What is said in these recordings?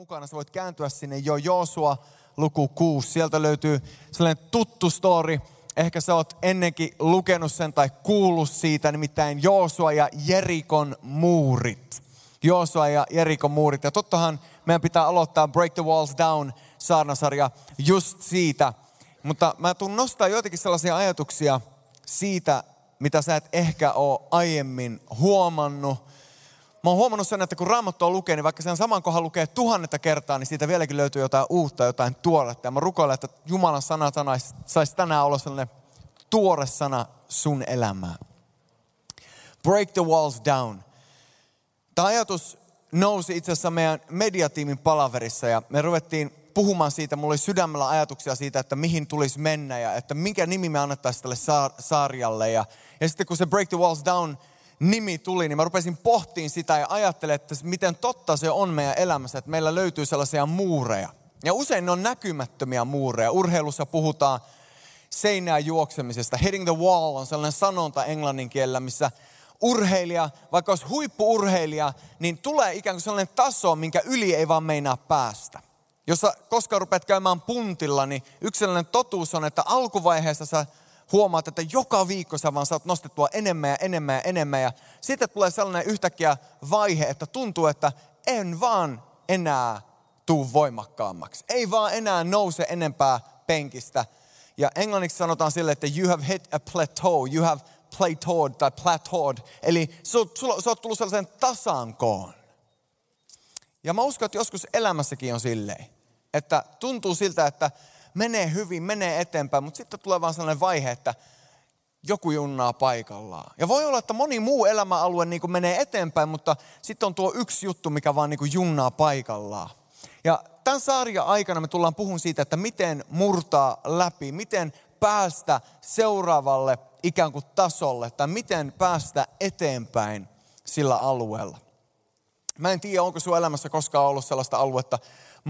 mukana, sä voit kääntyä sinne jo Joosua luku 6. Sieltä löytyy sellainen tuttu story. Ehkä sä oot ennenkin lukenut sen tai kuullut siitä, nimittäin Joosua ja Jerikon muurit. Joosua ja Jerikon muurit. Ja tottahan meidän pitää aloittaa Break the Walls Down saarnasarja just siitä. Mutta mä tuun nostaa joitakin sellaisia ajatuksia siitä, mitä sä et ehkä ole aiemmin huomannut Mä oon huomannut sen, että kun Raamattua lukee, niin vaikka sen saman kohan lukee tuhannetta kertaa, niin siitä vieläkin löytyy jotain uutta, jotain tuoretta. Ja mä rukoilen, että Jumalan sana saisi tänään olla sellainen tuore sana sun elämään. Break the walls down. Tämä ajatus nousi itse asiassa meidän mediatiimin palaverissa ja me ruvettiin puhumaan siitä, mulla oli sydämellä ajatuksia siitä, että mihin tulisi mennä ja että minkä nimi me annettaisiin tälle sarjalle. Ja, ja sitten kun se Break the Walls Down nimi tuli, niin mä rupesin pohtiin sitä ja ajattelemaan, että miten totta se on meidän elämässä, että meillä löytyy sellaisia muureja. Ja usein ne on näkymättömiä muureja. Urheilussa puhutaan seinään juoksemisesta. Hitting the wall on sellainen sanonta englannin kielellä, missä urheilija, vaikka olisi huippuurheilija, niin tulee ikään kuin sellainen taso, minkä yli ei vaan meinaa päästä. Jos sä koskaan rupeat käymään puntilla, niin yksi totuus on, että alkuvaiheessa sä huomaat, että joka viikko sä vaan saat nostettua enemmän ja enemmän ja enemmän. Ja sitten tulee sellainen yhtäkkiä vaihe, että tuntuu, että en vaan enää tuu voimakkaammaksi. Ei vaan enää nouse enempää penkistä. Ja englanniksi sanotaan sille, että you have hit a plateau, you have plateaued tai plateaued. Eli sä oot, tullut sellaisen tasankoon. Ja mä uskon, että joskus elämässäkin on silleen, että tuntuu siltä, että menee hyvin, menee eteenpäin, mutta sitten tulee vaan sellainen vaihe, että joku junnaa paikallaan. Ja voi olla, että moni muu elämäalue niin kuin menee eteenpäin, mutta sitten on tuo yksi juttu, mikä vaan niin kuin junnaa paikallaan. Ja tämän sarjan aikana me tullaan puhun siitä, että miten murtaa läpi, miten päästä seuraavalle ikään kuin tasolle, tai miten päästä eteenpäin sillä alueella. Mä en tiedä, onko sun elämässä koskaan ollut sellaista aluetta,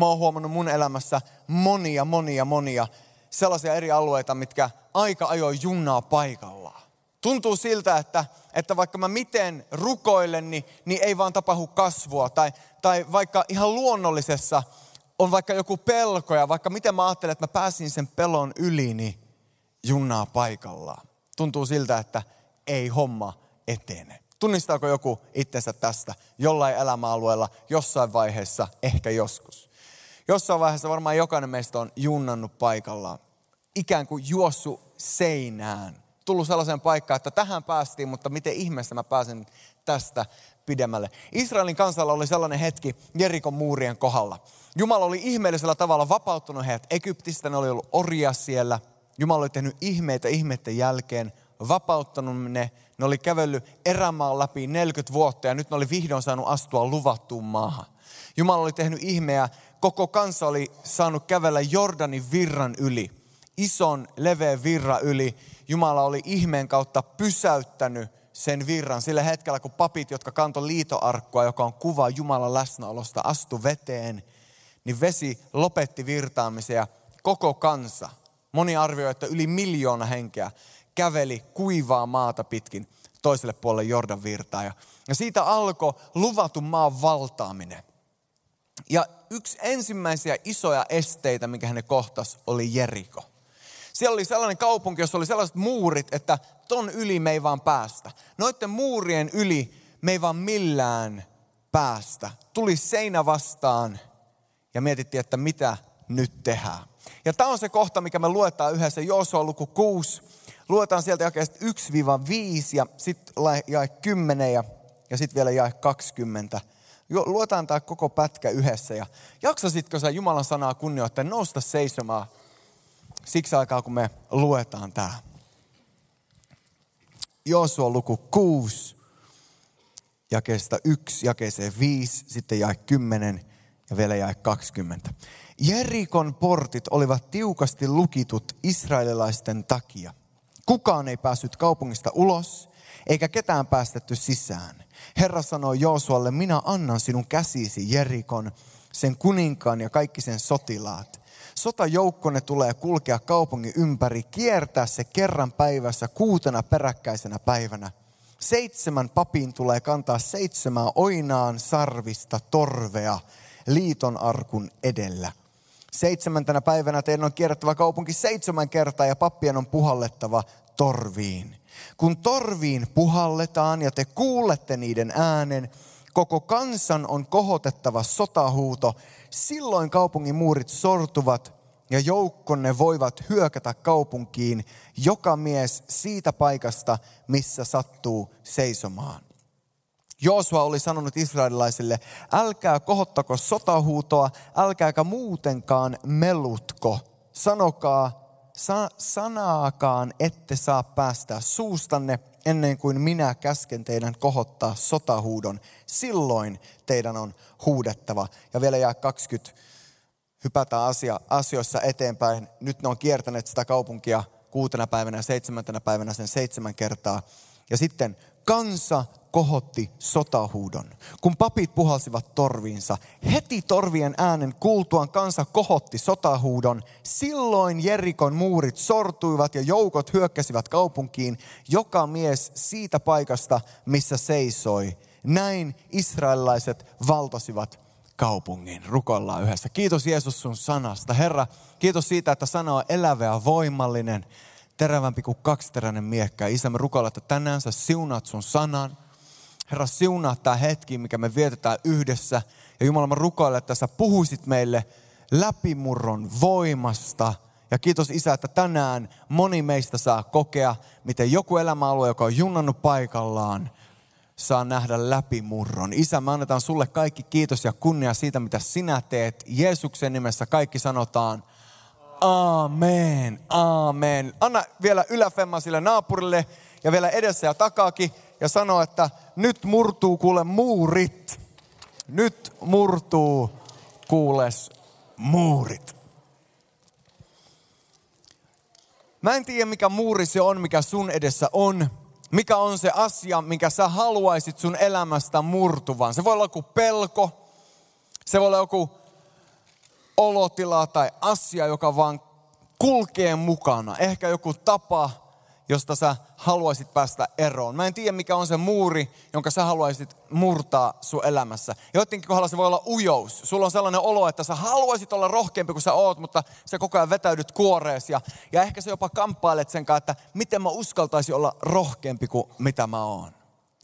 mä oon huomannut mun elämässä monia, monia, monia sellaisia eri alueita, mitkä aika ajoin junnaa paikallaan. Tuntuu siltä, että, että vaikka mä miten rukoilen, niin, niin ei vaan tapahdu kasvua. Tai, tai vaikka ihan luonnollisessa on vaikka joku pelko ja vaikka miten mä ajattelen, että mä pääsin sen pelon yli, niin junnaa paikallaan. Tuntuu siltä, että ei homma etene. Tunnistaako joku itsensä tästä jollain elämäalueella, jossain vaiheessa, ehkä joskus? Jossain vaiheessa varmaan jokainen meistä on junnannut paikallaan. Ikään kuin juossu seinään. Tullut sellaiseen paikkaan, että tähän päästiin, mutta miten ihmeessä mä pääsen tästä pidemmälle. Israelin kansalla oli sellainen hetki Jerikon muurien kohdalla. Jumala oli ihmeellisellä tavalla vapauttanut heidät Egyptistä, ne oli ollut orja siellä. Jumala oli tehnyt ihmeitä ihmeiden jälkeen, vapauttanut ne. Ne oli kävellyt erämaan läpi 40 vuotta ja nyt ne oli vihdoin saanut astua luvattuun maahan. Jumala oli tehnyt ihmeä koko kansa oli saanut kävellä Jordanin virran yli, ison leveän virran yli. Jumala oli ihmeen kautta pysäyttänyt sen virran sillä hetkellä, kun papit, jotka kantoi liitoarkkua, joka on kuva Jumalan läsnäolosta, astu veteen, niin vesi lopetti virtaamisen ja koko kansa, moni arvioi, että yli miljoona henkeä, käveli kuivaa maata pitkin toiselle puolelle Jordan virtaa. Ja siitä alkoi luvatun maan valtaaminen. Ja yksi ensimmäisiä isoja esteitä, mikä hänen kohtas, oli Jeriko. Siellä oli sellainen kaupunki, jossa oli sellaiset muurit, että ton yli me ei vaan päästä. Noiden muurien yli me ei vaan millään päästä. Tuli seinä vastaan ja mietittiin, että mitä nyt tehdään. Ja tämä on se kohta, mikä me luetaan yhdessä, Joosua luku 6. Luetaan sieltä jakeesta 1-5 ja sitten jae 10 ja, ja sitten vielä jae 20 luetaan tämä koko pätkä yhdessä. Ja jaksasitko sä Jumalan sanaa kunnioittaa nousta seisomaan siksi aikaa, kun me luetaan tämä. Joosua luku 6, jakeesta 1, jakeeseen 5, sitten jae 10 ja vielä jae 20. Jerikon portit olivat tiukasti lukitut israelilaisten takia. Kukaan ei päässyt kaupungista ulos, eikä ketään päästetty sisään. Herra sanoi Joosualle, minä annan sinun käsisi Jerikon, sen kuninkaan ja kaikki sen sotilaat. Sotajoukkonne tulee kulkea kaupungin ympäri, kiertää se kerran päivässä kuutena peräkkäisenä päivänä. Seitsemän papin tulee kantaa seitsemää oinaan sarvista torvea liiton arkun edellä. Seitsemäntenä päivänä teidän on kierrättävä kaupunki seitsemän kertaa ja pappien on puhallettava torviin. Kun torviin puhalletaan ja te kuulette niiden äänen, koko kansan on kohotettava sotahuuto. Silloin kaupungin muurit sortuvat ja joukkonne voivat hyökätä kaupunkiin, joka mies siitä paikasta, missä sattuu seisomaan. Joosua oli sanonut israelilaisille, älkää kohottako sotahuutoa, älkääkä muutenkaan melutko. Sanokaa, sa- sanaakaan ette saa päästä suustanne ennen kuin minä käsken teidän kohottaa sotahuudon. Silloin teidän on huudettava. Ja vielä jää 20 hypätään asia, asioissa eteenpäin. Nyt ne on kiertäneet sitä kaupunkia kuutena päivänä ja seitsemäntenä päivänä sen seitsemän kertaa. Ja sitten kansa kohotti sotahuudon. Kun papit puhalsivat torviinsa, heti torvien äänen kuultuaan kansa kohotti sotahuudon. Silloin Jerikon muurit sortuivat ja joukot hyökkäsivät kaupunkiin, joka mies siitä paikasta, missä seisoi. Näin israelilaiset valtasivat kaupungin. Rukoillaan yhdessä. Kiitos Jeesus sun sanasta. Herra, kiitos siitä, että sana on elävä ja voimallinen, terävämpi kuin kaksiteräinen miekkä. Isä, me rukoillaan, että tänään sä siunaat sun sanan. Herra, siunaa tämä hetki, mikä me vietetään yhdessä. Ja Jumala, mä rukoilen, että sä puhuisit meille läpimurron voimasta. Ja kiitos Isä, että tänään moni meistä saa kokea, miten joku elämäalue, joka on junnannut paikallaan, saa nähdä läpimurron. Isä, me annetaan sulle kaikki kiitos ja kunnia siitä, mitä sinä teet. Jeesuksen nimessä kaikki sanotaan, Amen, amen. Anna vielä yläfemma sille naapurille ja vielä edessä ja takaakin ja sano, että nyt murtuu kuule muurit. Nyt murtuu kuules muurit. Mä en tiedä mikä muuri se on, mikä sun edessä on. Mikä on se asia, minkä sä haluaisit sun elämästä murtuvan. Se voi olla joku pelko, se voi olla joku olotila tai asia, joka vaan kulkee mukana. Ehkä joku tapa, josta sä haluaisit päästä eroon. Mä en tiedä, mikä on se muuri, jonka sä haluaisit murtaa sun elämässä. Joidenkin kohdalla se voi olla ujous. Sulla on sellainen olo, että sä haluaisit olla rohkeampi kuin sä oot, mutta sä koko ajan vetäydyt kuorees. Ja, ja ehkä sä jopa kamppailet sen kanssa, että miten mä uskaltaisin olla rohkeampi kuin mitä mä oon.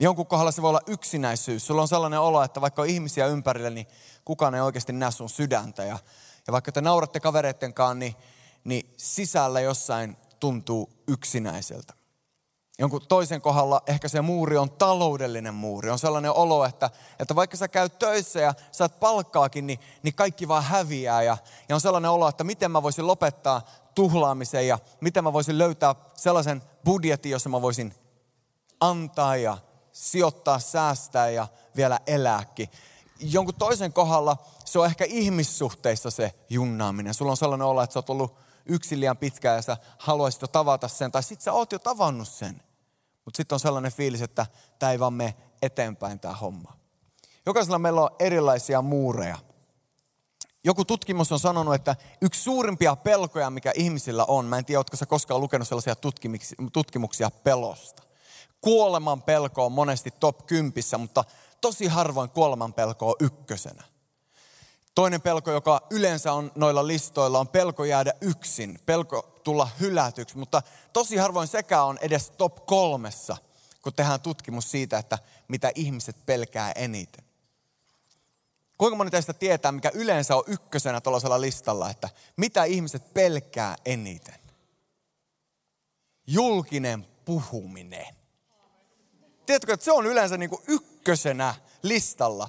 Jonkun kohdalla se voi olla yksinäisyys. Sulla on sellainen olo, että vaikka on ihmisiä ympärillä, niin kukaan ei oikeasti näe sun sydäntä. Ja, ja vaikka te nauratte kanssa, niin, niin sisällä jossain tuntuu yksinäiseltä. Jonkun toisen kohdalla ehkä se muuri on taloudellinen muuri. On sellainen olo, että, että vaikka sä käyt töissä ja saat palkkaakin, niin, niin kaikki vaan häviää. Ja, ja on sellainen olo, että miten mä voisin lopettaa tuhlaamisen ja miten mä voisin löytää sellaisen budjetin, jossa mä voisin antaa ja sijoittaa, säästää ja vielä elääkin. Jonkun toisen kohdalla se on ehkä ihmissuhteissa se junnaaminen. Sulla on sellainen olo, että sä oot ollut yksin liian pitkään ja sä haluaisit jo tavata sen, tai sit sä oot jo tavannut sen. Mutta sitten on sellainen fiilis, että tämä ei vaan mene eteenpäin tämä homma. Jokaisella meillä on erilaisia muureja. Joku tutkimus on sanonut, että yksi suurimpia pelkoja, mikä ihmisillä on, mä en tiedä, oletko sä koskaan lukenut sellaisia tutkimuksia pelosta. Kuoleman pelko on monesti top kympissä, mutta tosi harvoin kuoleman pelko on ykkösenä. Toinen pelko, joka yleensä on noilla listoilla, on pelko jäädä yksin, pelko tulla hylätyksi, mutta tosi harvoin sekä on edes top kolmessa, kun tehdään tutkimus siitä, että mitä ihmiset pelkää eniten. Kuinka moni teistä tietää, mikä yleensä on ykkösenä tuollaisella listalla, että mitä ihmiset pelkää eniten? Julkinen puhuminen. Tiedätkö, että se on yleensä niin kuin ykkösenä listalla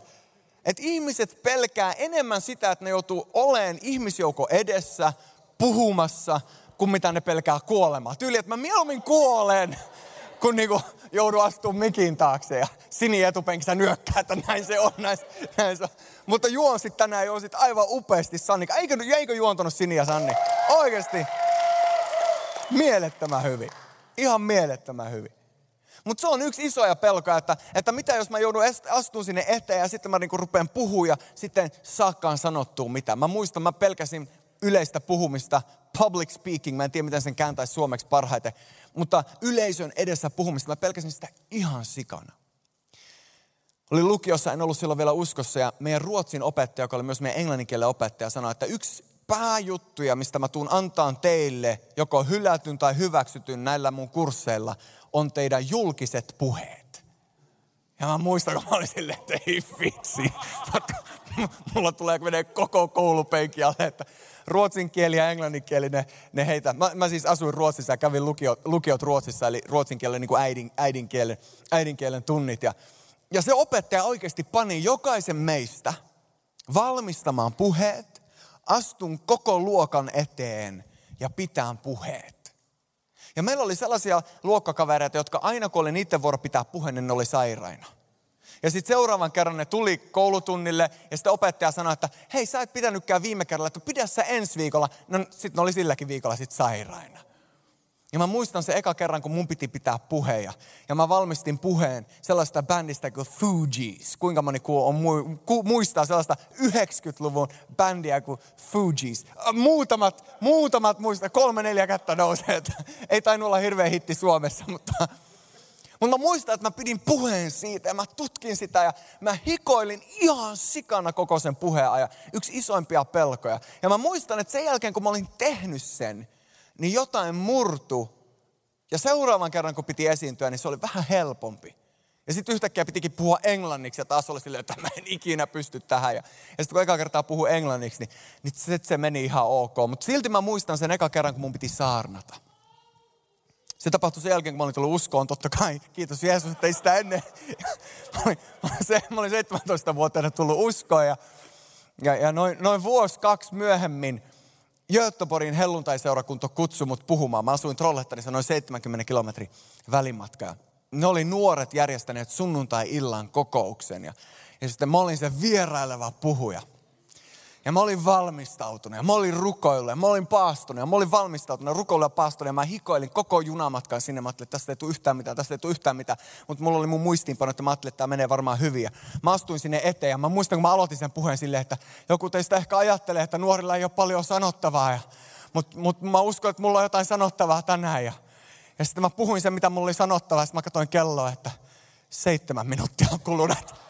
että ihmiset pelkää enemmän sitä, että ne joutuu oleen ihmisjouko edessä, puhumassa, kuin mitä ne pelkää kuolemaa. Tyyli, että mä mieluummin kuolen, kun niinku joudun astumaan mikin taakse ja Sini etupenkissä nyökkää, että näin se on, näin, näin se on. Mutta juonsit tänään juonsit aivan upeasti Sanni. Eikö, eikö juontanut Sini ja Sanni? Oikeasti. Mielettömän hyvin. Ihan mielettömän hyvin. Mutta se on yksi isoja pelkoja, että, että mitä jos mä joudun astumaan sinne eteen ja sitten mä niinku rupean puhua ja sitten saakkaan sanottua mitä. Mä muistan, mä pelkäsin yleistä puhumista, public speaking, mä en tiedä miten sen kääntäisi suomeksi parhaiten, mutta yleisön edessä puhumista, mä pelkäsin sitä ihan sikana. Oli lukiossa, en ollut silloin vielä uskossa, ja meidän ruotsin opettaja, joka oli myös meidän englanninkielen opettaja, sanoi, että yksi pääjuttuja, mistä mä tuun antaan teille, joko hylätyn tai hyväksytyn näillä mun kursseilla, on teidän julkiset puheet. Ja mä muistan, kun mä olin silleen, että ei vitsi. Mulla tulee menee koko koulupenki alle, että ruotsin kieli ja englannin kieli, ne, ne heitä. Mä, mä, siis asuin Ruotsissa ja kävin lukiot, lukiot Ruotsissa, eli ruotsin kielen niin kuin äidin, äidinkielen, äidinkielen tunnit. Ja, ja se opettaja oikeasti pani jokaisen meistä valmistamaan puheet, astun koko luokan eteen ja pitään puheet. Ja meillä oli sellaisia luokkakavereita, jotka aina kun oli niiden vuoro pitää puheen, niin ne oli sairaina. Ja sitten seuraavan kerran ne tuli koulutunnille ja sitten opettaja sanoi, että hei sä et pitänytkään viime kerralla, että pidä sä ensi viikolla. No sitten ne oli silläkin viikolla sitten sairaina. Ja mä muistan se eka kerran, kun mun piti pitää puheja. Ja mä valmistin puheen sellaista bändistä kuin Fugees. Kuinka moni on muistaa sellaista 90-luvun bändiä kuin Fugees. Muutamat, muutamat muistaa, kolme neljä kättä nousee. Ei tainnut olla hirveä hitti Suomessa, mutta mutta mä muistan, että mä pidin puheen siitä ja mä tutkin sitä ja mä hikoilin ihan sikana koko sen puheen ajan. Yksi isoimpia pelkoja. Ja mä muistan, että sen jälkeen kun mä olin tehnyt sen, niin jotain murtu. Ja seuraavan kerran kun piti esiintyä, niin se oli vähän helpompi. Ja sitten yhtäkkiä pitikin puhua englanniksi ja taas oli silleen, että mä en ikinä pysty tähän. Ja, ja sitten kun eka kertaa puhu englanniksi, niin, niin se, se meni ihan ok. Mutta silti mä muistan sen eka kerran, kun mun piti saarnata. Se tapahtui sen jälkeen, kun mä olin tullut uskoon, totta kai. Kiitos Jeesus, että ei sitä ennen. Mä olin, mä olin 17 vuotta tullut uskoon ja, ja, ja noin, noin vuosi, kaksi myöhemmin Göteborgin helluntaiseurakunta kutsui mut puhumaan. Mä asuin Trollhättanissa noin 70 kilometrin välimatkaa. Ne oli nuoret järjestäneet sunnuntai-illan kokouksen ja, ja sitten mä olin se vieraileva puhuja. Ja mä olin valmistautunut ja mä olin rukoillut ja mä olin paastunut ja mä olin valmistautunut rukoillut ja paastunut ja mä hikoilin koko junamatkan sinne. Mä ajattelin, että tästä ei tule yhtään mitään, tästä ei tule yhtään mitään. Mutta mulla oli mun muistiinpano, että mä ajattelin, että tämä menee varmaan hyvin. Ja mä astuin sinne eteen ja mä muistan, kun mä aloitin sen puheen silleen, että joku teistä ehkä ajattelee, että nuorilla ei ole paljon sanottavaa. Ja, mutta mut mä uskon, että mulla on jotain sanottavaa tänään. Ja, ja sitten mä puhuin sen, mitä mulla oli sanottavaa. Ja sitten mä katsoin kelloa, että seitsemän minuuttia on kulunut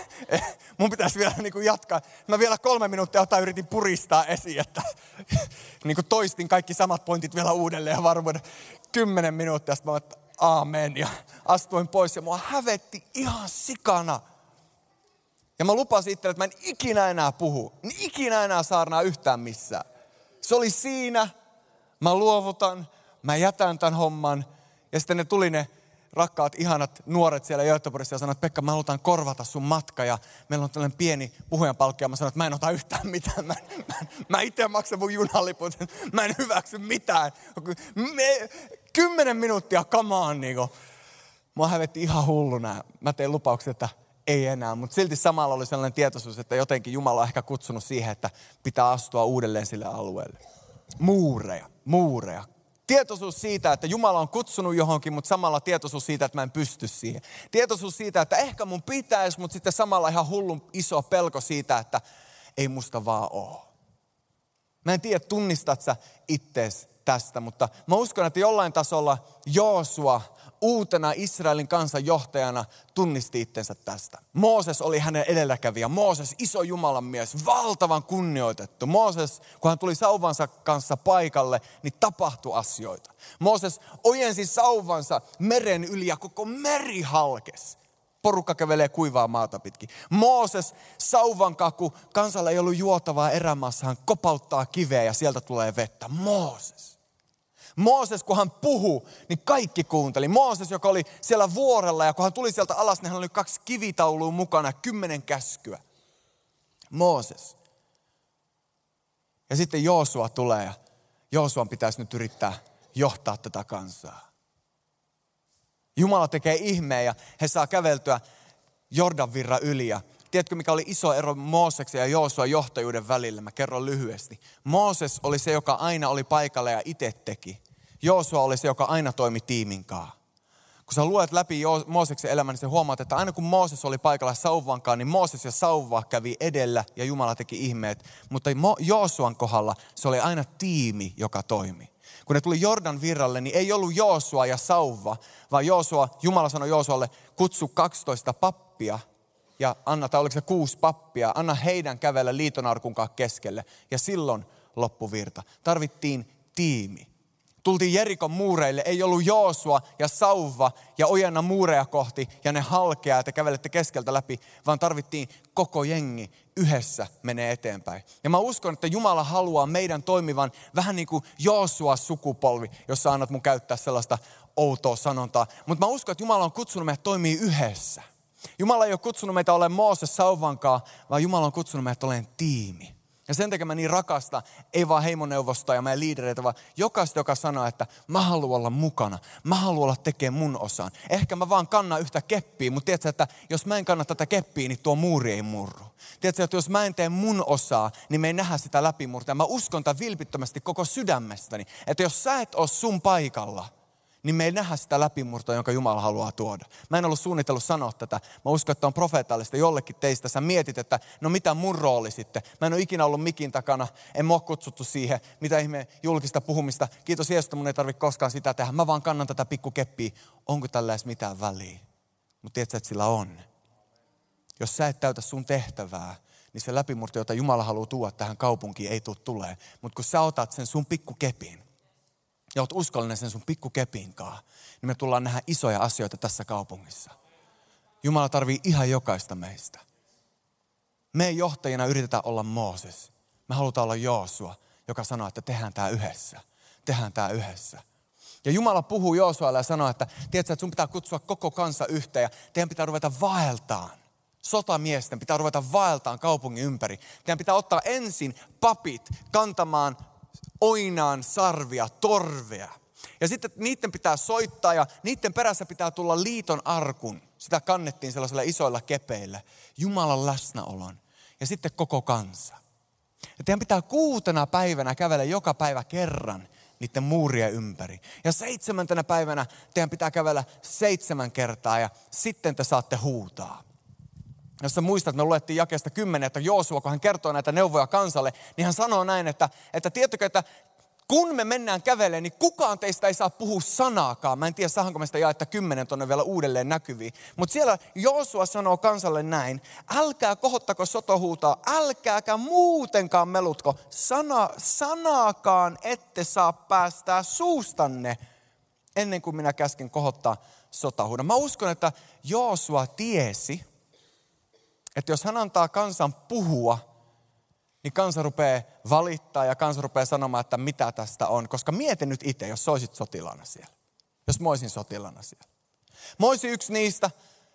mun pitäisi vielä niin kuin jatkaa. Mä vielä kolme minuuttia jotain yritin puristaa esiin, että niin kuin toistin kaikki samat pointit vielä uudelleen ja varmuuden. Kymmenen minuuttia, sitten mä että aamen ja astuin pois ja mua hävetti ihan sikana. Ja mä lupasin itselle, että mä en ikinä enää puhu, en ikinä enää saarnaa yhtään missään. Se oli siinä, mä luovutan, mä jätän tämän homman. Ja sitten ne tuli ne rakkaat, ihanat nuoret siellä Göteborgissa ja sanoivat, että Pekka, mä halutaan korvata sun matka ja meillä on tällainen pieni puhujan palkki ja mä sanoin, että mä en ota yhtään mitään. Mä, mä, mä itse maksan mun junaliput, mä en hyväksy mitään. Me, kymmenen minuuttia kamaan niin kuin. Mua hävetti ihan hulluna. Mä tein lupauksen, että ei enää, mutta silti samalla oli sellainen tietoisuus, että jotenkin Jumala on ehkä kutsunut siihen, että pitää astua uudelleen sille alueelle. Muureja, muureja, Tietoisuus siitä, että Jumala on kutsunut johonkin, mutta samalla tietoisuus siitä, että mä en pysty siihen. Tietoisuus siitä, että ehkä mun pitäisi, mutta sitten samalla ihan hullun iso pelko siitä, että ei musta vaan oo. Mä en tiedä, tunnistat sä ittees tästä, mutta mä uskon, että jollain tasolla Joosua uutena Israelin kansan johtajana tunnisti itsensä tästä. Mooses oli hänen edelläkävijä. Mooses, iso Jumalan mies, valtavan kunnioitettu. Mooses, kun hän tuli sauvansa kanssa paikalle, niin tapahtui asioita. Mooses ojensi sauvansa meren yli ja koko meri halkes. Porukka kävelee kuivaa maata pitkin. Mooses, sauvan kaku, kansalla ei ollut juotavaa erämaassa, hän kopauttaa kiveä ja sieltä tulee vettä. Mooses. Mooses, kun hän puhui, niin kaikki kuunteli. Mooses, joka oli siellä vuorella ja kun hän tuli sieltä alas, niin hän oli kaksi kivitaulua mukana, kymmenen käskyä. Mooses. Ja sitten Joosua tulee ja Joosuan pitäisi nyt yrittää johtaa tätä kansaa. Jumala tekee ihmeen ja he saa käveltyä Jordan virran yli. Ja tiedätkö, mikä oli iso ero Mooseksen ja Joosua johtajuuden välillä? Mä kerron lyhyesti. Mooses oli se, joka aina oli paikalla ja itse teki. Joosua oli se, joka aina toimi tiimin kanssa. Kun sä luet läpi Mooseksen elämän, niin sä huomaat, että aina kun Mooses oli paikalla sauvankaan, niin Mooses ja sauva kävi edellä ja Jumala teki ihmeet. Mutta Joosuan kohdalla se oli aina tiimi, joka toimi. Kun ne tuli Jordan virralle, niin ei ollut Joosua ja sauva, vaan Joosua, Jumala sanoi Joosualle, kutsu 12 pappia ja anna, tai oliko se kuusi pappia, anna heidän kävellä liitonarkun keskelle. Ja silloin loppuvirta. Tarvittiin tiimi. Tultiin Jerikon muureille, ei ollut Joosua ja Sauva ja ojenna muureja kohti ja ne halkeaa, että kävelette keskeltä läpi, vaan tarvittiin koko jengi yhdessä menee eteenpäin. Ja mä uskon, että Jumala haluaa meidän toimivan vähän niin kuin Joosua sukupolvi, jos sä annat mun käyttää sellaista outoa sanontaa. Mutta mä uskon, että Jumala on kutsunut meidät toimii yhdessä. Jumala ei ole kutsunut meitä olemaan Mooses Sauvankaan, vaan Jumala on kutsunut meitä olemaan tiimi. Ja sen takia mä niin rakasta, ei vaan heimoneuvosta ja meidän liidereitä, vaan jokaista, joka sanoo, että mä haluan olla mukana. Mä haluan olla tekemään mun osan. Ehkä mä vaan kannan yhtä keppiä, mutta tiedätkö, että jos mä en kanna tätä keppiä, niin tuo muuri ei murru. Tiedätkö, että jos mä en tee mun osaa, niin me ei nähdä sitä läpimurtaa. Mä uskon tämän vilpittömästi koko sydämestäni, että jos sä et ole sun paikalla – niin me ei nähdä sitä läpimurtoa, jonka Jumala haluaa tuoda. Mä en ollut suunnitellut sanoa tätä. Mä uskon, että on profeetallista jollekin teistä. Sä mietit, että no mitä mun rooli sitten. Mä en ole ikinä ollut mikin takana. En mua kutsuttu siihen. Mitä ihme julkista puhumista. Kiitos Jeesus, että mun ei tarvitse koskaan sitä tehdä. Mä vaan kannan tätä pikkukeppiä. Onko tällä edes mitään väliä? Mutta tiedätkö, että sillä on. Jos sä et täytä sun tehtävää, niin se läpimurto, jota Jumala haluaa tuoda tähän kaupunkiin, ei tule tulee. Mutta kun sä otat sen sun pikkukepin, ja oot uskollinen sen sun pikkukepinkaan, niin me tullaan nähdä isoja asioita tässä kaupungissa. Jumala tarvii ihan jokaista meistä. Me johtajina yritetään olla Mooses. Me halutaan olla Joosua, joka sanoo, että tehdään tämä yhdessä. Tehdään tämä yhdessä. Ja Jumala puhuu Joosualle ja sanoo, että tiedätkö, että sun pitää kutsua koko kansa yhteen ja teidän pitää ruveta vaeltaan. Sotamiesten pitää ruveta vaeltaan kaupungin ympäri. Teidän pitää ottaa ensin papit kantamaan oinaan sarvia, torvea. Ja sitten niiden pitää soittaa ja niiden perässä pitää tulla liiton arkun. Sitä kannettiin sellaisilla isoilla kepeillä. Jumalan läsnäolon. Ja sitten koko kansa. Ja teidän pitää kuutena päivänä kävellä joka päivä kerran niiden muurien ympäri. Ja seitsemäntenä päivänä teidän pitää kävellä seitsemän kertaa ja sitten te saatte huutaa. Jos sä muistat, me luettiin jakeesta 10, että Joosua, kun hän kertoo näitä neuvoja kansalle, niin hän sanoo näin, että, että tiedättekö, että kun me mennään kävelemään, niin kukaan teistä ei saa puhua sanaakaan. Mä en tiedä, saahanko me sitä jaetta kymmenen tonne vielä uudelleen näkyviin. Mutta siellä Joosua sanoo kansalle näin, älkää kohottako sotohuutaa, älkääkä muutenkaan melutko, sana, sanaakaan ette saa päästää suustanne ennen kuin minä käsken kohottaa sotahuudan. Mä uskon, että Joosua tiesi, että jos hän antaa kansan puhua, niin kansa rupeaa valittaa ja kansa rupeaa sanomaan, että mitä tästä on. Koska mieti nyt itse, jos olisit sotilaana siellä. Jos mä olisin sotilaana siellä. Mä yksi niistä,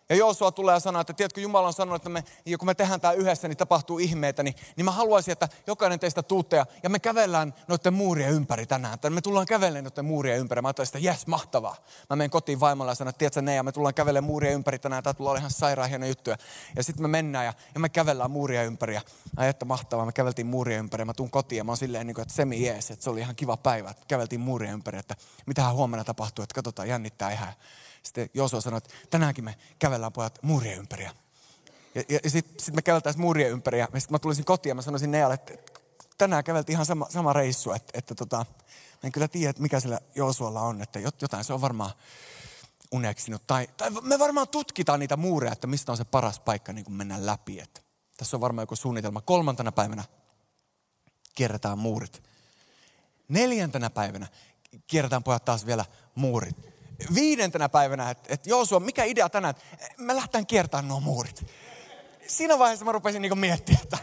ja Joosua tulee ja sanoo, että tiedätkö, Jumala on sanonut, että me, kun me tehdään tämä yhdessä, niin tapahtuu ihmeitä, niin, niin mä haluaisin, että jokainen teistä tuutte ja, ja me kävellään noiden muurien ympäri tänään. Että me tullaan kävelemään noiden muurien ympäri. Mä ajattelin, että jes, mahtavaa. Mä menen kotiin vaimolla ja sanon, että tiedätkö, ne, ja me tullaan kävelemään muurien ympäri tänään. Tämä tulee ihan sairaan hieno juttu. Ja sitten me mennään ja, ja me kävellään muurien ympäri. Ja ai, että mahtavaa, me käveltiin muurien ympäri. Mä tuun kotiin ja mä oon silleen, niin kuin, että semi jees, että se oli ihan kiva päivä. Että käveltiin muurien ympäri, että mitähän huomenna tapahtuu, että katsotaan, jännittää ihan. Sitten Joosua sanoi, että tänäänkin me kävellään pojat muurien ympäri. Ja, ja, ja sitten sit me käveltäisiin muurien ympäri. Ja sitten mä tulisin kotiin ja mä sanoisin Nealle, että tänään käveltiin ihan sama, sama reissu. Että, että tota, mä en kyllä tiedä, että mikä sillä Joosualla on. Että jotain se on varmaan uneksinut. Tai, tai me varmaan tutkitaan niitä muureja, että mistä on se paras paikka niin mennä läpi. Että tässä on varmaan joku suunnitelma. Kolmantena päivänä kierretään muurit. Neljäntenä päivänä kierretään pojat taas vielä muurit viidentenä päivänä, että, että Joosua, mikä idea tänään, että me lähdetään kiertämään nuo muurit. Siinä vaiheessa mä rupesin niin miettimään, että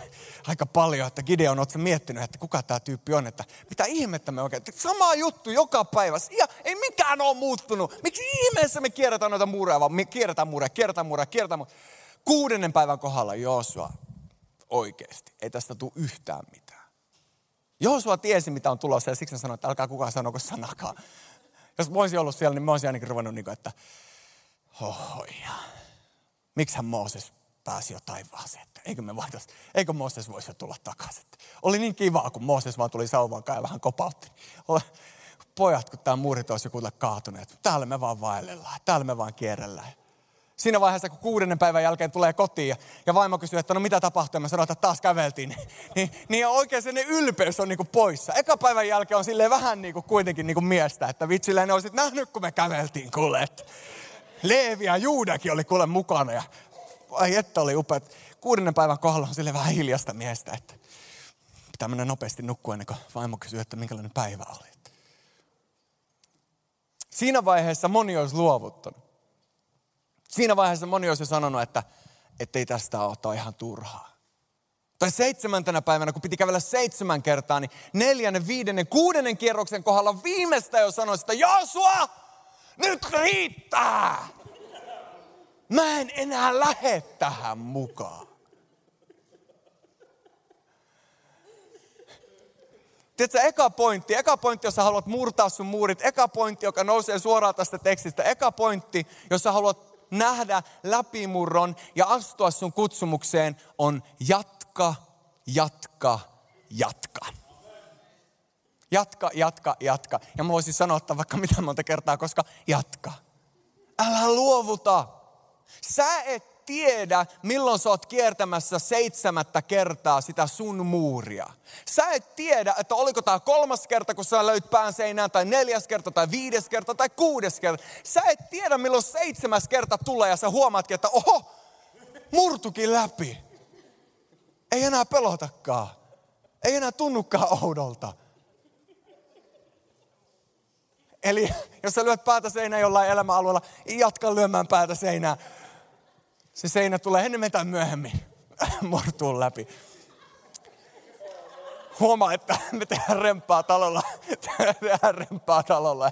aika paljon, että Gideon, ootko miettinyt, että kuka tämä tyyppi on, että mitä ihmettä me oikein, sama juttu joka päivä, ja ei mikään ole muuttunut. Miksi ihmeessä me kierretään noita muureja, vaan me kierretään muureja, kierretään muureja, kierretään muureja. Kuudennen päivän kohdalla Joosua, oikeasti, ei tästä tule yhtään mitään. Joosua tiesi, mitä on tulossa, ja siksi hän sanoi, että älkää kukaan sanoko sanakaan. Jos mä olisin ollut siellä, niin mä olisin ainakin ruvennut niin kuin, että hohoja. Miksihän Mooses pääsi jo taivaaseen, että eikö me voitais, eikö Mooses voisi jo tulla takaisin. Oli niin kivaa, kun Mooses vaan tuli sauvan ja vähän kopautti. Pojat, kun tämä muurit olisi joku kaatuneet. Täällä me vaan vaellellaan, täällä me vaan kierrellään. Siinä vaiheessa, kun kuudennen päivän jälkeen tulee kotiin ja, vaimo kysyy, että no mitä tapahtui, mä sanoin, että taas käveltiin, niin, niin, niin oikein se ylpeys on niinku poissa. Eka päivän jälkeen on silleen vähän niinku kuitenkin niinku miestä, että vitsilleen olisit nähnyt, kun me käveltiin, kuule. Leevi ja Juudakin oli kuule mukana ja ai että oli upea. Kuudennen päivän kohdalla on sille vähän hiljasta miestä, että pitää mennä nopeasti nukkua ennen kuin vaimo kysyy, että minkälainen päivä oli. Siinä vaiheessa moni olisi luovuttanut. Siinä vaiheessa moni olisi sanonut, että ei tästä ole, tämä ihan turhaa. Tai seitsemäntenä päivänä, kun piti kävellä seitsemän kertaa, niin neljännen, viidennen, kuudennen kierroksen kohdalla viimeistä jo sanoi, että Joosua, nyt riittää. Mä en enää lähde tähän mukaan. Tiedätkö, eka pointti, eka pointti, jos haluat murtaa sun muurit, eka pointti, joka nousee suoraan tästä tekstistä, eka pointti, jos haluat nähdä läpimurron ja astua sun kutsumukseen, on jatka, jatka, jatka. Jatka, jatka, jatka. Ja mä voisin sanoa vaikka mitä monta kertaa, koska jatka. Älä luovuta. Sä et tiedä, milloin sä oot kiertämässä seitsemättä kertaa sitä sun muuria. Sä et tiedä, että oliko tämä kolmas kerta, kun sä löyt pään seinään, tai neljäs kerta, tai viides kerta, tai kuudes kerta. Sä et tiedä, milloin seitsemäs kerta tulee, ja sä huomaatkin, että oho, murtukin läpi. Ei enää pelotakaan. Ei enää tunnukaan oudolta. Eli jos sä lyöt päätä seinään jollain elämäalueella, jatka lyömään päätä seinään se seinä tulee enemmän tai myöhemmin mortuun läpi. Huomaa, että me tehdään rempaa talolla. tehdään rempaa talolla.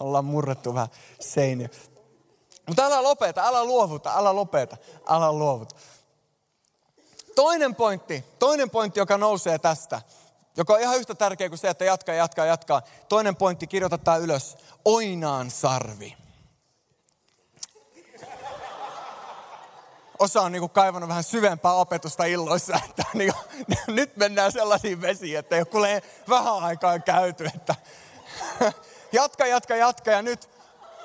Ollaan murrettu vähän seiniä. Mutta älä lopeta, älä luovuta, älä lopeta, älä luovuta. Toinen pointti, toinen pointti, joka nousee tästä, joka on ihan yhtä tärkeä kuin se, että jatkaa, jatkaa, jatkaa. Toinen pointti, kirjoitetaan ylös. Oinaan sarvi. Osa on niin kaivannut vähän syvempää opetusta illoissa, että niin kuin, nyt mennään sellaisiin vesiin, että ei ole vähän aikaa käyty, että jatka, jatka, jatka ja nyt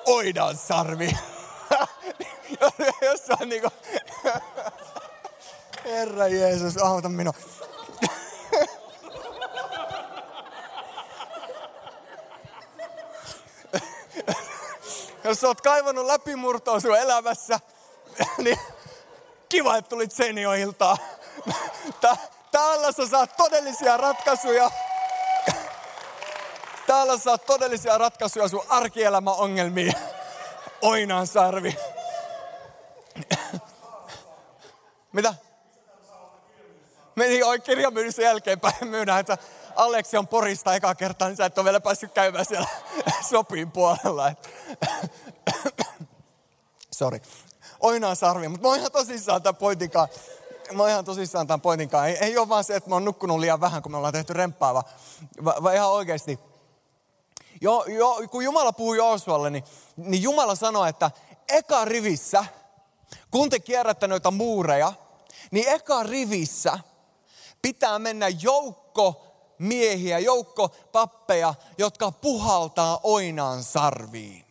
oidaan sarvi. Jos on niin kuin, Herra Jeesus, auta minua. Jos oot kaivannut läpimurtoa sun elämässä, niin Kiva, että tulit Senioiltaan. Täällä sä saat todellisia ratkaisuja. Täällä sä saat todellisia ratkaisuja sun arkielämän ongelmiin. Oinaan sarvi. Mitä? Meni oikein kirjamyynnissä jälkeenpäin myydään, että Aleksi on Porista eka kertaa, niin sä et ole vielä päässyt käymään siellä sopin puolella. Sorry oinaan sarvi. Mutta mä oon ihan tosissaan tämän pointinkaan. Mä oon ihan tosissaan tämän pointinkaan. Ei, ei ole vaan se, että mä oon nukkunut liian vähän, kun me ollaan tehty remppaa, vaan, vaan ihan oikeasti. Jo, jo, kun Jumala puhuu Joosualle, niin, niin Jumala sanoi, että eka rivissä, kun te kierrätte noita muureja, niin eka rivissä pitää mennä joukko miehiä, joukko pappeja, jotka puhaltaa oinaan sarviin,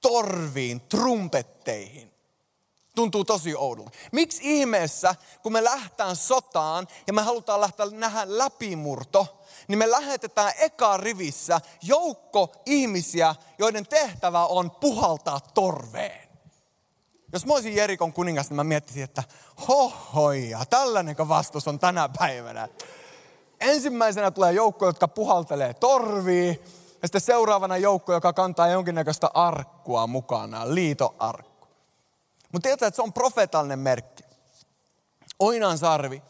torviin, trumpetteihin. Tuntuu tosi oudolta. Miksi ihmeessä, kun me lähtään sotaan ja me halutaan lähteä nähdä läpimurto, niin me lähetetään eka rivissä joukko ihmisiä, joiden tehtävä on puhaltaa torveen. Jos mä olisin Jerikon kuningas, niin mä miettisin, että hohoja, tällainen vastus on tänä päivänä. Ensimmäisenä tulee joukko, jotka puhaltelee torviin, ja sitten seuraavana joukko, joka kantaa jonkinnäköistä arkkua mukana, liitoarkku. Mutta tiedätkö, että se on profetallinen merkki. Oinan sarvi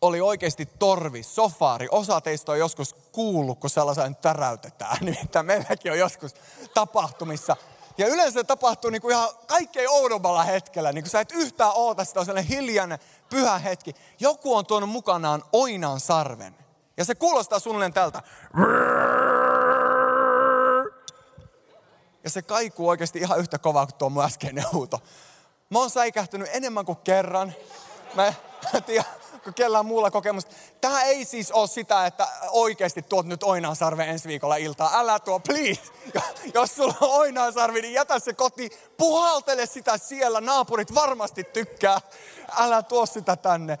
oli oikeasti torvi, sofaari. Osa teistä on joskus kuullut, kun sellaisen täräytetään. Nimittäin meilläkin on joskus tapahtumissa. Ja yleensä se tapahtuu niin kuin ihan kaikkein oudommalla hetkellä. Niin kuin sä et yhtään oota sitä, on sellainen hiljainen, pyhä hetki. Joku on tuonut mukanaan oinan sarven. Ja se kuulostaa suunnilleen tältä. Ja se kaikuu oikeasti ihan yhtä kovaa kuin tuo mun äskeinen huuto. Mä oon säikähtynyt enemmän kuin kerran. Mä en tiedä, kun kellään muulla kokemusta. Tämä ei siis ole sitä, että oikeasti tuot nyt oinaansarve ensi viikolla iltaa. Älä tuo, please. Jos sulla on oinaansarvi, niin jätä se koti. Puhaltele sitä siellä. Naapurit varmasti tykkää. Älä tuo sitä tänne.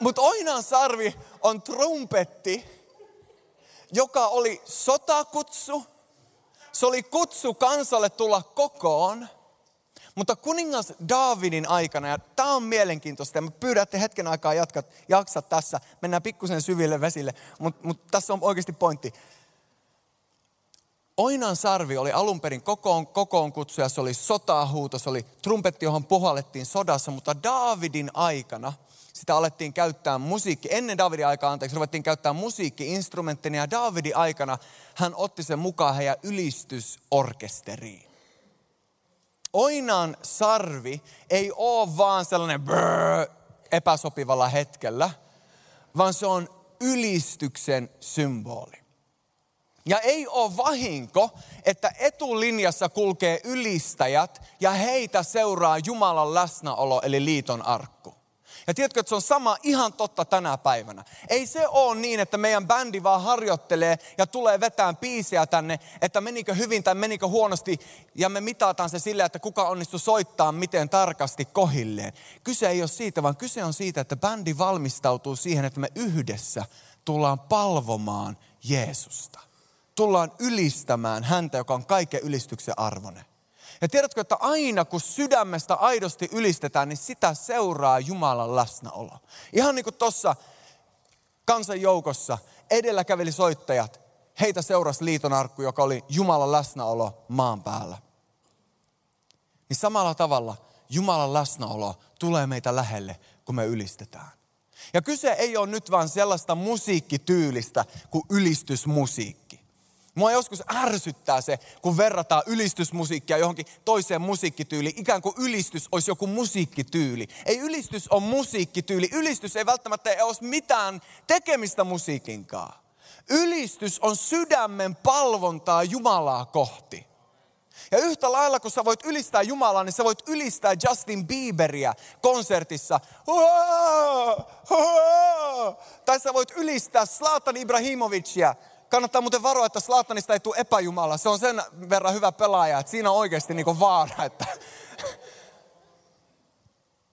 Mutta oinaansarvi on trumpetti, joka oli sotakutsu. Se oli kutsu kansalle tulla kokoon – Mutta kuningas Daavidin aikana, ja tämä on mielenkiintoista, ja mä pyydän, että hetken aikaa jatkat, jaksat tässä, mennään pikkusen syville vesille, mutta mut tässä on oikeasti pointti. Oinan sarvi oli alun perin kokoon, kokoon kutsuja, se oli sotahuuto, se oli trumpetti, johon puhallettiin sodassa, mutta Daavidin aikana sitä alettiin käyttää musiikki, ennen Davidin aikaa, anteeksi, ruvettiin käyttää musiikki-instrumenttina ja Davidin aikana hän otti sen mukaan heidän ylistysorkesteriin. Oinan sarvi ei ole vaan sellainen brrr, epäsopivalla hetkellä, vaan se on ylistyksen symboli. Ja ei ole vahinko, että etulinjassa kulkee ylistäjät ja heitä seuraa Jumalan läsnäolo eli liiton arkku. Ja tiedätkö, että se on sama ihan totta tänä päivänä. Ei se ole niin, että meidän bändi vaan harjoittelee ja tulee vetään biisejä tänne, että menikö hyvin tai menikö huonosti. Ja me mitataan se sillä, että kuka onnistuu soittaa miten tarkasti kohilleen. Kyse ei ole siitä, vaan kyse on siitä, että bändi valmistautuu siihen, että me yhdessä tullaan palvomaan Jeesusta tullaan ylistämään häntä, joka on kaiken ylistyksen arvoinen. Ja tiedätkö, että aina kun sydämestä aidosti ylistetään, niin sitä seuraa Jumalan läsnäolo. Ihan niin kuin tuossa kansan joukossa edellä käveli soittajat, heitä seurasi liitonarkku, joka oli Jumalan läsnäolo maan päällä. Niin samalla tavalla Jumalan läsnäolo tulee meitä lähelle, kun me ylistetään. Ja kyse ei ole nyt vain sellaista musiikkityylistä kuin ylistysmusiikki. Mua joskus ärsyttää se, kun verrataan ylistysmusiikkia johonkin toiseen musiikkityyliin. Ikään kuin ylistys olisi joku musiikkityyli. Ei ylistys ole musiikkityyli. Ylistys ei välttämättä ole mitään tekemistä musiikinkaan. Ylistys on sydämen palvontaa Jumalaa kohti. Ja yhtä lailla, kun sä voit ylistää Jumalaa, niin sä voit ylistää Justin Bieberia konsertissa. Tai sä voit ylistää Slatan Ibrahimovicia Kannattaa muuten varoa, että Slaatanista ei tule epäjumala. Se on sen verran hyvä pelaaja, että siinä on oikeasti niin vaara. Että...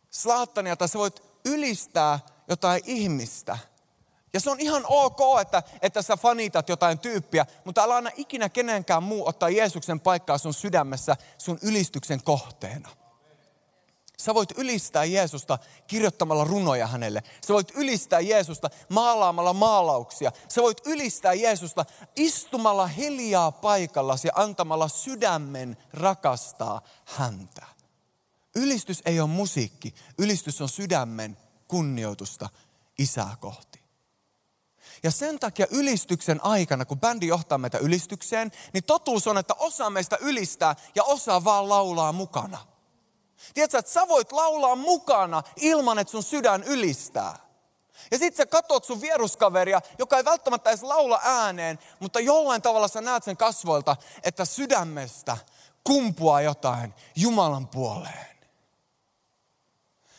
Slaatania, tai sä voit ylistää jotain ihmistä. Ja se on ihan ok, että, että sä fanitat jotain tyyppiä, mutta älä anna ikinä kenenkään muu ottaa Jeesuksen paikkaa sun sydämessä sun ylistyksen kohteena. Sä voit ylistää Jeesusta kirjoittamalla runoja hänelle. Sä voit ylistää Jeesusta maalaamalla maalauksia. Sä voit ylistää Jeesusta istumalla hiljaa paikallasi ja antamalla sydämen rakastaa häntä. Ylistys ei ole musiikki. Ylistys on sydämen kunnioitusta isää kohti. Ja sen takia ylistyksen aikana, kun bändi johtaa meitä ylistykseen, niin totuus on, että osa meistä ylistää ja osa vaan laulaa mukana. Tiedätkö, että sä voit laulaa mukana ilman, että sun sydän ylistää. Ja sit sä katot sun vieruskaveria, joka ei välttämättä edes laula ääneen, mutta jollain tavalla sä näet sen kasvoilta, että sydämestä kumpuaa jotain Jumalan puoleen.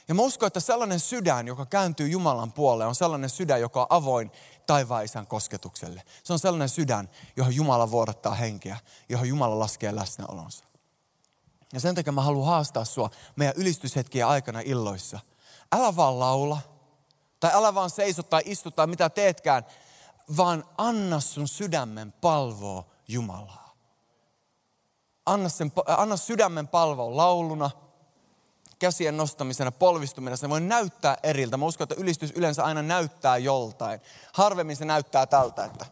Ja mä uskon, että sellainen sydän, joka kääntyy Jumalan puoleen, on sellainen sydän, joka on avoin taivaan kosketukselle. Se on sellainen sydän, johon Jumala vuodattaa henkeä, johon Jumala laskee läsnäolonsa. Ja sen takia mä haluan haastaa sua meidän ylistyshetkien aikana illoissa. Älä vaan laula, tai älä vaan seiso tai istu tai mitä teetkään, vaan anna sun sydämen palvoa Jumalaa. Anna, sen, anna sydämen palvoa lauluna, käsien nostamisena, polvistumina. Se voi näyttää eriltä. Mä uskon, että ylistys yleensä aina näyttää joltain. Harvemmin se näyttää tältä, että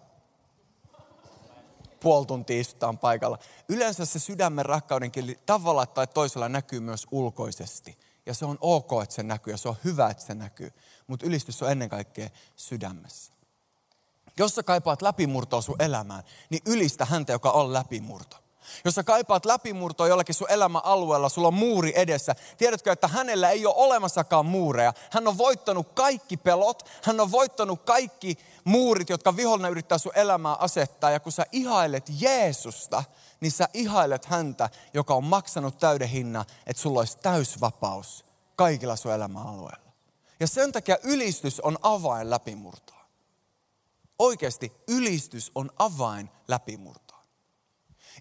puoli tuntia istutaan paikalla. Yleensä se sydämen rakkaudenkin tavalla tai toisella näkyy myös ulkoisesti. Ja se on ok, että se näkyy ja se on hyvä, että se näkyy. Mutta ylistys on ennen kaikkea sydämessä. Jos sä kaipaat läpimurtoa sun elämään, niin ylistä häntä, joka on läpimurto. Jos sä kaipaat läpimurtoa jollakin sun elämäalueella, sulla on muuri edessä. Tiedätkö, että hänellä ei ole olemassakaan muureja. Hän on voittanut kaikki pelot. Hän on voittanut kaikki muurit, jotka vihollinen yrittää sun elämää asettaa. Ja kun sä ihailet Jeesusta, niin sä ihailet häntä, joka on maksanut täyden hinnan, että sulla olisi täysvapaus kaikilla sun elämäalueilla. Ja sen takia ylistys on avain läpimurtoa. Oikeasti ylistys on avain läpimurtoa.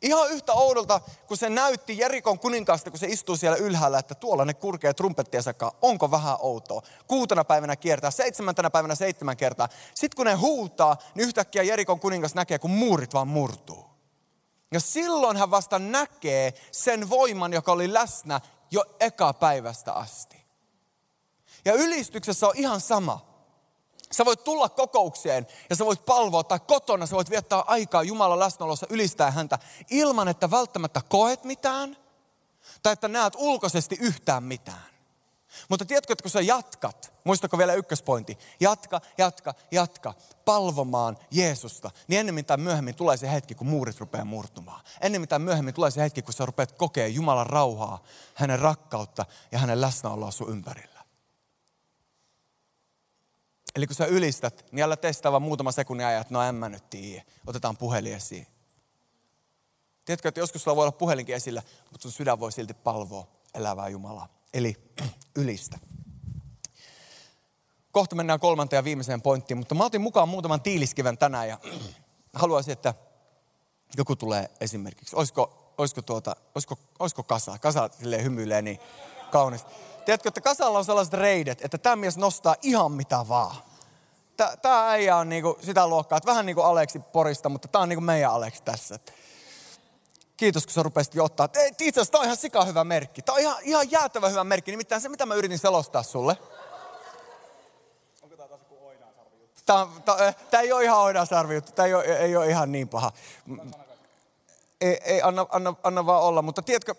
Ihan yhtä oudolta, kun se näytti Jerikon kuninkaasta, kun se istuu siellä ylhäällä, että tuolla ne kurkee trumpettia sakaa. Onko vähän outoa? Kuutena päivänä kiertää, seitsemäntenä päivänä seitsemän kertaa. Sitten kun ne huutaa, niin yhtäkkiä Jerikon kuningas näkee, kun muurit vaan murtuu. Ja silloin hän vasta näkee sen voiman, joka oli läsnä jo eka päivästä asti. Ja ylistyksessä on ihan sama. Sä voit tulla kokoukseen ja sä voit palvoa tai kotona sä voit viettää aikaa Jumalan läsnäolossa ylistää häntä ilman, että välttämättä koet mitään tai että näet ulkoisesti yhtään mitään. Mutta tiedätkö, että kun sä jatkat, muistako vielä ykköspointti, jatka, jatka, jatka, palvomaan Jeesusta, niin ennemmin tai myöhemmin tulee se hetki, kun muurit rupeaa murtumaan. Ennemmin tai myöhemmin tulee se hetki, kun sä rupeat kokea Jumalan rauhaa, hänen rakkautta ja hänen läsnäoloa sun ympärillä. Eli kun sä ylistät, niin älä testaa vaan muutama sekunnin ajan, että no en mä nyt tiedä. Otetaan puhelin esiin. Tiedätkö, että joskus sulla voi olla puhelinkin esillä, mutta sun sydän voi silti palvoa elävää Jumalaa. Eli ylistä. Kohta mennään kolmanteen ja viimeiseen pointtiin, mutta mä otin mukaan muutaman tiiliskiven tänään ja haluaisin, että joku tulee esimerkiksi. Olisiko, olisiko, tuota, olisiko, olisiko kasa? Kasa silleen hymyilee niin kauniisti. Tiedätkö, että kasalla on sellaiset reidet, että tämä mies nostaa ihan mitä vaan. Tämä äijä on niinku sitä luokkaa, että vähän niin kuin Aleksi Porista, mutta tämä on niinku meidän Aleksi tässä. Kiitos, kun sä rupesit jo ottaa. Itse asiassa tämä on ihan sika hyvä merkki. Tämä on ihan, ihan jäätävä hyvä merkki. Nimittäin se, mitä mä yritin selostaa sulle. Tämä? Tämä, tämä, tämä ei ole ihan juttu. Tämä ei ole, ei ole ihan niin paha. Ei, ei anna, anna, anna vaan olla. Mutta tiedätkö,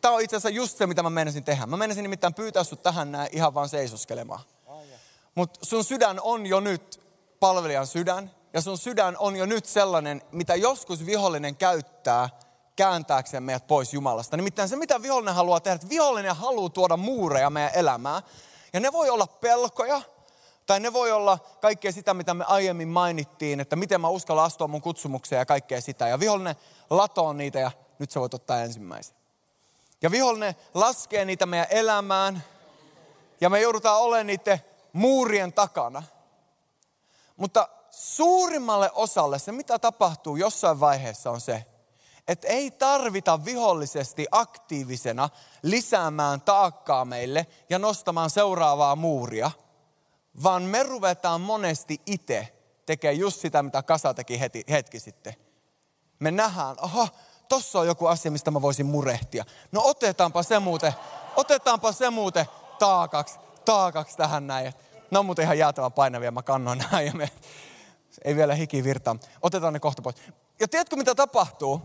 tämä on itse asiassa just se, mitä mä menisin tehdä. Mä menisin nimittäin pyytää sut tähän näin ihan vaan seisoskelemaan. Mutta sun sydän on jo nyt palvelijan sydän. Ja sun sydän on jo nyt sellainen, mitä joskus vihollinen käyttää kääntääkseen meidät pois Jumalasta. Nimittäin se, mitä vihollinen haluaa tehdä, että vihollinen haluaa tuoda muureja meidän elämään. Ja ne voi olla pelkoja, tai ne voi olla kaikkea sitä, mitä me aiemmin mainittiin, että miten mä uskallan astua mun kutsumukseen ja kaikkea sitä. Ja vihollinen latoo niitä ja nyt sä voit ottaa ensimmäisen. Ja vihollinen laskee niitä meidän elämään ja me joudutaan olemaan niiden muurien takana. Mutta suurimmalle osalle se, mitä tapahtuu jossain vaiheessa on se, että ei tarvita vihollisesti aktiivisena lisäämään taakkaa meille ja nostamaan seuraavaa muuria, vaan me ruvetaan monesti itse tekemään just sitä, mitä Kasa teki heti, hetki sitten. Me nähdään, aha, tossa on joku asia, mistä mä voisin murehtia. No otetaanpa se muuten, otetaanpa se muuten taakaksi, taakaksi tähän näin. Ne on muuten ihan jäätävän painavia, mä kannoin näin ja me, ei vielä hiki virtaa. Otetaan ne kohta pois. Ja tiedätkö mitä tapahtuu?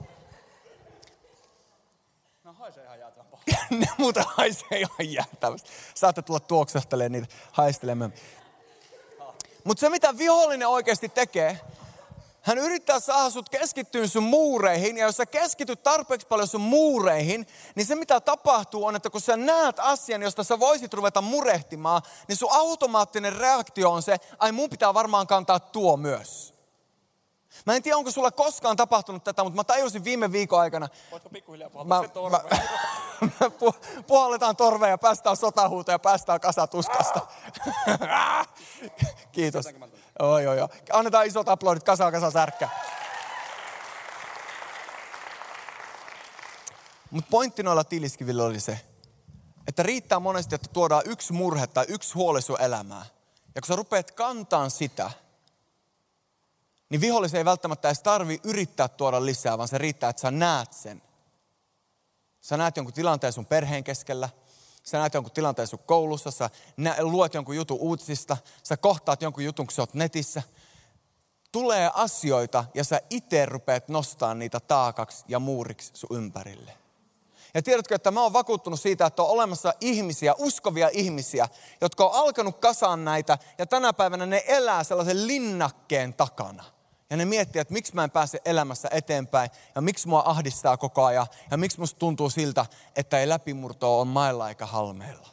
No haisee ihan jäätävän ne muuten haisee ihan jäätävästi. Saatte tulla tuoksahtelemaan niitä haistelemaan. Mutta se mitä vihollinen oikeasti tekee, hän yrittää saada sut keskittyä sun muureihin, ja jos sä keskityt tarpeeksi paljon sun muureihin, niin se mitä tapahtuu on, että kun sä näet asian, josta sä voisit ruveta murehtimaan, niin sun automaattinen reaktio on se, ai mun pitää varmaan kantaa tuo myös. Mä en tiedä, onko sulla koskaan tapahtunut tätä, mutta mä tajusin viime viikon aikana. Voitko pikkuhiljaa puhallaa se torve? Mä, mä puhalletaan torveja ja päästään sotahuuta ja päästään kasatuskasta. Kiitos. Oi, oi, oi. Annetaan isot aplodit, kasa, kasa, särkkä. Mutta pointti noilla tiliskivillä oli se, että riittää monesti, että tuodaan yksi murhe tai yksi huoli sun elämään. Ja kun sä rupeat kantaan sitä, niin vihollisen ei välttämättä edes tarvi yrittää tuoda lisää, vaan se riittää, että sä näet sen. Sä näet jonkun tilanteen sun perheen keskellä, sä näet jonkun tilanteen sun koulussa, sä nä- luet jonkun jutun uutisista, sä kohtaat jonkun jutun, kun sä oot netissä. Tulee asioita ja sä itse rupeat nostaa niitä taakaksi ja muuriksi sun ympärille. Ja tiedätkö, että mä oon vakuuttunut siitä, että on olemassa ihmisiä, uskovia ihmisiä, jotka on alkanut kasaan näitä ja tänä päivänä ne elää sellaisen linnakkeen takana. Ja ne miettii, että miksi mä en pääse elämässä eteenpäin ja miksi mua ahdistaa koko ajan ja miksi musta tuntuu siltä, että ei läpimurtoa on mailla eikä halmeilla.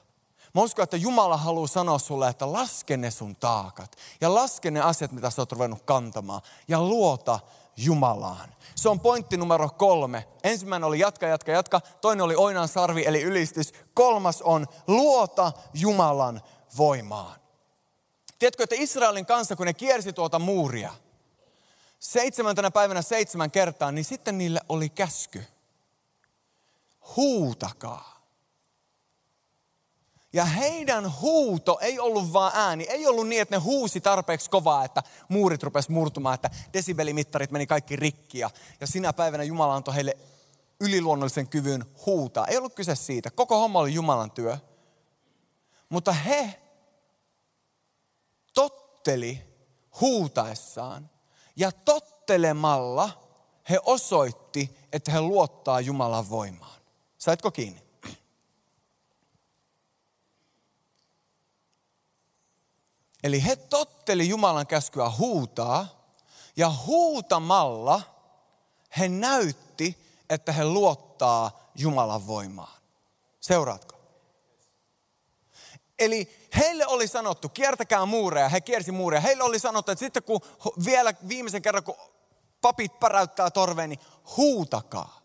Mä uskon, että Jumala haluaa sanoa sulle, että laske ne sun taakat ja laske ne asiat, mitä sä oot ruvennut kantamaan ja luota Jumalaan. Se on pointti numero kolme. Ensimmäinen oli jatka, jatka, jatka. Toinen oli oinan sarvi eli ylistys. Kolmas on luota Jumalan voimaan. Tiedätkö, että Israelin kanssa, kun ne kiersi tuota muuria, seitsemäntenä päivänä seitsemän kertaa, niin sitten niille oli käsky. Huutakaa. Ja heidän huuto ei ollut vaan ääni. Ei ollut niin, että ne huusi tarpeeksi kovaa, että muurit rupes murtumaan, että desibelimittarit meni kaikki rikki. Ja, ja sinä päivänä Jumala antoi heille yliluonnollisen kyvyn huutaa. Ei ollut kyse siitä. Koko homma oli Jumalan työ. Mutta he totteli huutaessaan. Ja tottelemalla he osoitti, että he luottaa Jumalan voimaan. Saitko kiinni? Eli he totteli Jumalan käskyä huutaa ja huutamalla he näytti, että he luottaa Jumalan voimaan. Seuraatko? Eli heille oli sanottu, kiertäkää muureja, he kiersi muureja. Heille oli sanottu, että sitten kun vielä viimeisen kerran, kun papit päräyttää torveen, niin huutakaa.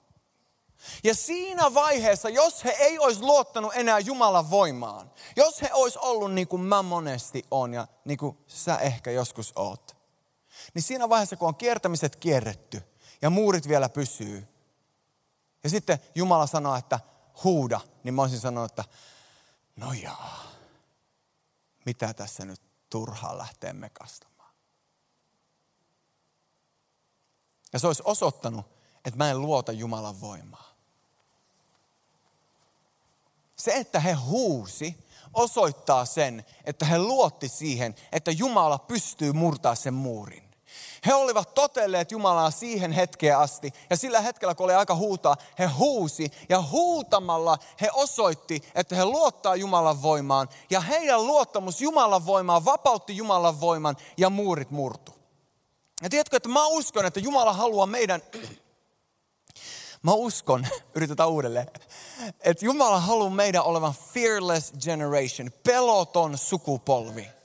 Ja siinä vaiheessa, jos he ei olisi luottanut enää Jumalan voimaan, jos he olisi ollut niin kuin mä monesti on ja niin kuin sä ehkä joskus oot, niin siinä vaiheessa, kun on kiertämiset kierretty ja muurit vielä pysyy, ja sitten Jumala sanoo, että huuda, niin mä olisin sanonut, että no jaa, mitä tässä nyt turhaa lähtee mekastamaan. Ja se olisi osoittanut, että mä en luota Jumalan voimaa. Se, että he huusi, osoittaa sen, että he luotti siihen, että Jumala pystyy murtaa sen muurin. He olivat totelleet Jumalaa siihen hetkeen asti. Ja sillä hetkellä, kun oli aika huutaa, he huusi. Ja huutamalla he osoitti, että he luottaa Jumalan voimaan. Ja heidän luottamus Jumalan voimaan vapautti Jumalan voiman ja muurit murtu. Ja tiedätkö, että mä uskon, että Jumala haluaa meidän... Mä uskon, yritetään uudelleen, että Jumala haluaa meidän olevan fearless generation, peloton sukupolvi.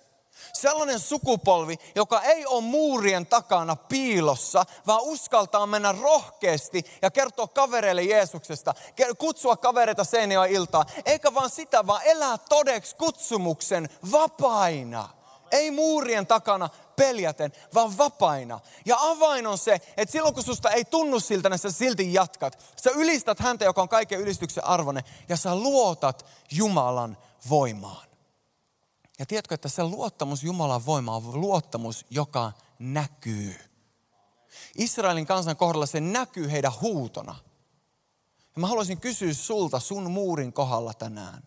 Sellainen sukupolvi, joka ei ole muurien takana piilossa, vaan uskaltaa mennä rohkeasti ja kertoa kavereille Jeesuksesta, kutsua kavereita seinäjoen iltaa. Eikä vaan sitä, vaan elää todeksi kutsumuksen vapaina. Ei muurien takana peljäten, vaan vapaina. Ja avain on se, että silloin kun susta ei tunnu siltä, niin sä silti jatkat. Sä ylistät häntä, joka on kaiken ylistyksen arvone, ja sä luotat Jumalan voimaan. Ja tiedätkö, että se luottamus Jumalan voimaan on luottamus, joka näkyy. Israelin kansan kohdalla se näkyy heidän huutona. Ja mä haluaisin kysyä sulta sun muurin kohdalla tänään.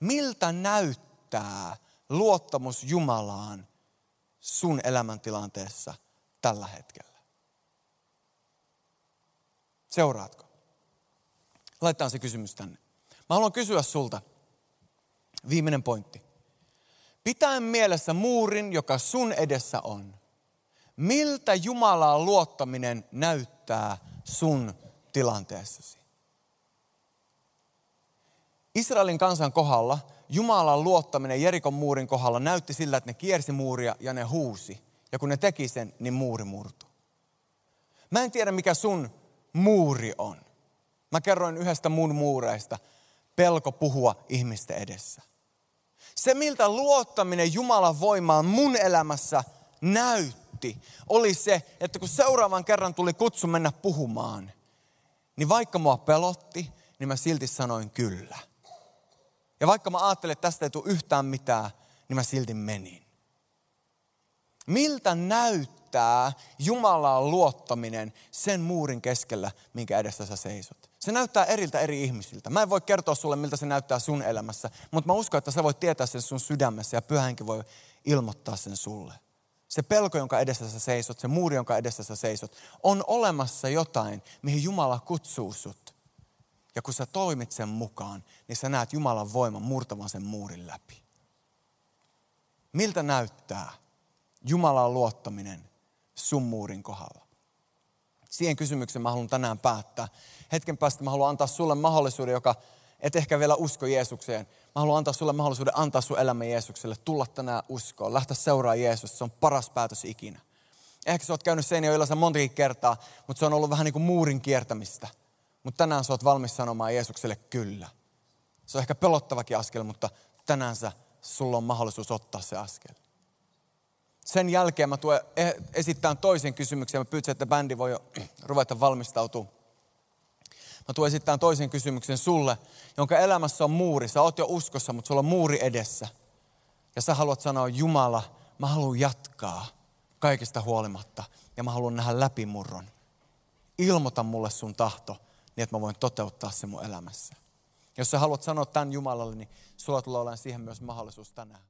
Miltä näyttää luottamus Jumalaan sun elämäntilanteessa tällä hetkellä? Seuraatko? Laitetaan se kysymys tänne. Mä haluan kysyä sulta. Viimeinen pointti. Pitäen mielessä muurin, joka sun edessä on. Miltä Jumalaan luottaminen näyttää sun tilanteessasi? Israelin kansan kohdalla Jumalan luottaminen Jerikon muurin kohdalla näytti sillä, että ne kiersi muuria ja ne huusi. Ja kun ne teki sen, niin muuri murtui. Mä en tiedä, mikä sun muuri on. Mä kerroin yhdestä mun muureista. Pelko puhua ihmisten edessä. Se, miltä luottaminen Jumalan voimaan mun elämässä näytti, oli se, että kun seuraavan kerran tuli kutsu mennä puhumaan, niin vaikka mua pelotti, niin mä silti sanoin kyllä. Ja vaikka mä ajattelin, että tästä ei tule yhtään mitään, niin mä silti menin. Miltä näyttää Jumalaan luottaminen sen muurin keskellä, minkä edessä sä seisot? Se näyttää eriltä eri ihmisiltä. Mä en voi kertoa sulle, miltä se näyttää sun elämässä, mutta mä uskon, että sä voit tietää sen sun sydämessä ja pyhänkin voi ilmoittaa sen sulle. Se pelko, jonka edessä sä seisot, se muuri, jonka edessä sä seisot, on olemassa jotain, mihin Jumala kutsuu sut. Ja kun sä toimit sen mukaan, niin sä näet Jumalan voiman murtavan sen muurin läpi. Miltä näyttää Jumalan luottaminen sun muurin kohdalla? Siihen kysymykseen mä haluan tänään päättää. Hetken päästä mä haluan antaa sulle mahdollisuuden, joka et ehkä vielä usko Jeesukseen. Mä haluan antaa sulle mahdollisuuden antaa sun elämä Jeesukselle, tulla tänään uskoon, lähteä seuraa Jeesusta. Se on paras päätös ikinä. Ehkä sä oot käynyt sen jo illassa montakin kertaa, mutta se on ollut vähän niin kuin muurin kiertämistä. Mutta tänään sä oot valmis sanomaan Jeesukselle kyllä. Se on ehkä pelottavakin askel, mutta tänään sä, sulla on mahdollisuus ottaa se askel. Sen jälkeen mä tulen e- esittämään toisen kysymyksen. Mä pyytäisin, että bändi voi jo ruveta valmistautumaan. Mä tulen esittämään toisen kysymyksen sulle, jonka elämässä on muuri. Sä oot jo uskossa, mutta sulla on muuri edessä. Ja sä haluat sanoa, Jumala, mä haluan jatkaa kaikesta huolimatta. Ja mä haluan nähdä läpimurron. Ilmoita mulle sun tahto niin että mä voin toteuttaa se mun elämässä. Jos sä haluat sanoa tämän Jumalalle, niin sulla tulee olemaan siihen myös mahdollisuus tänään.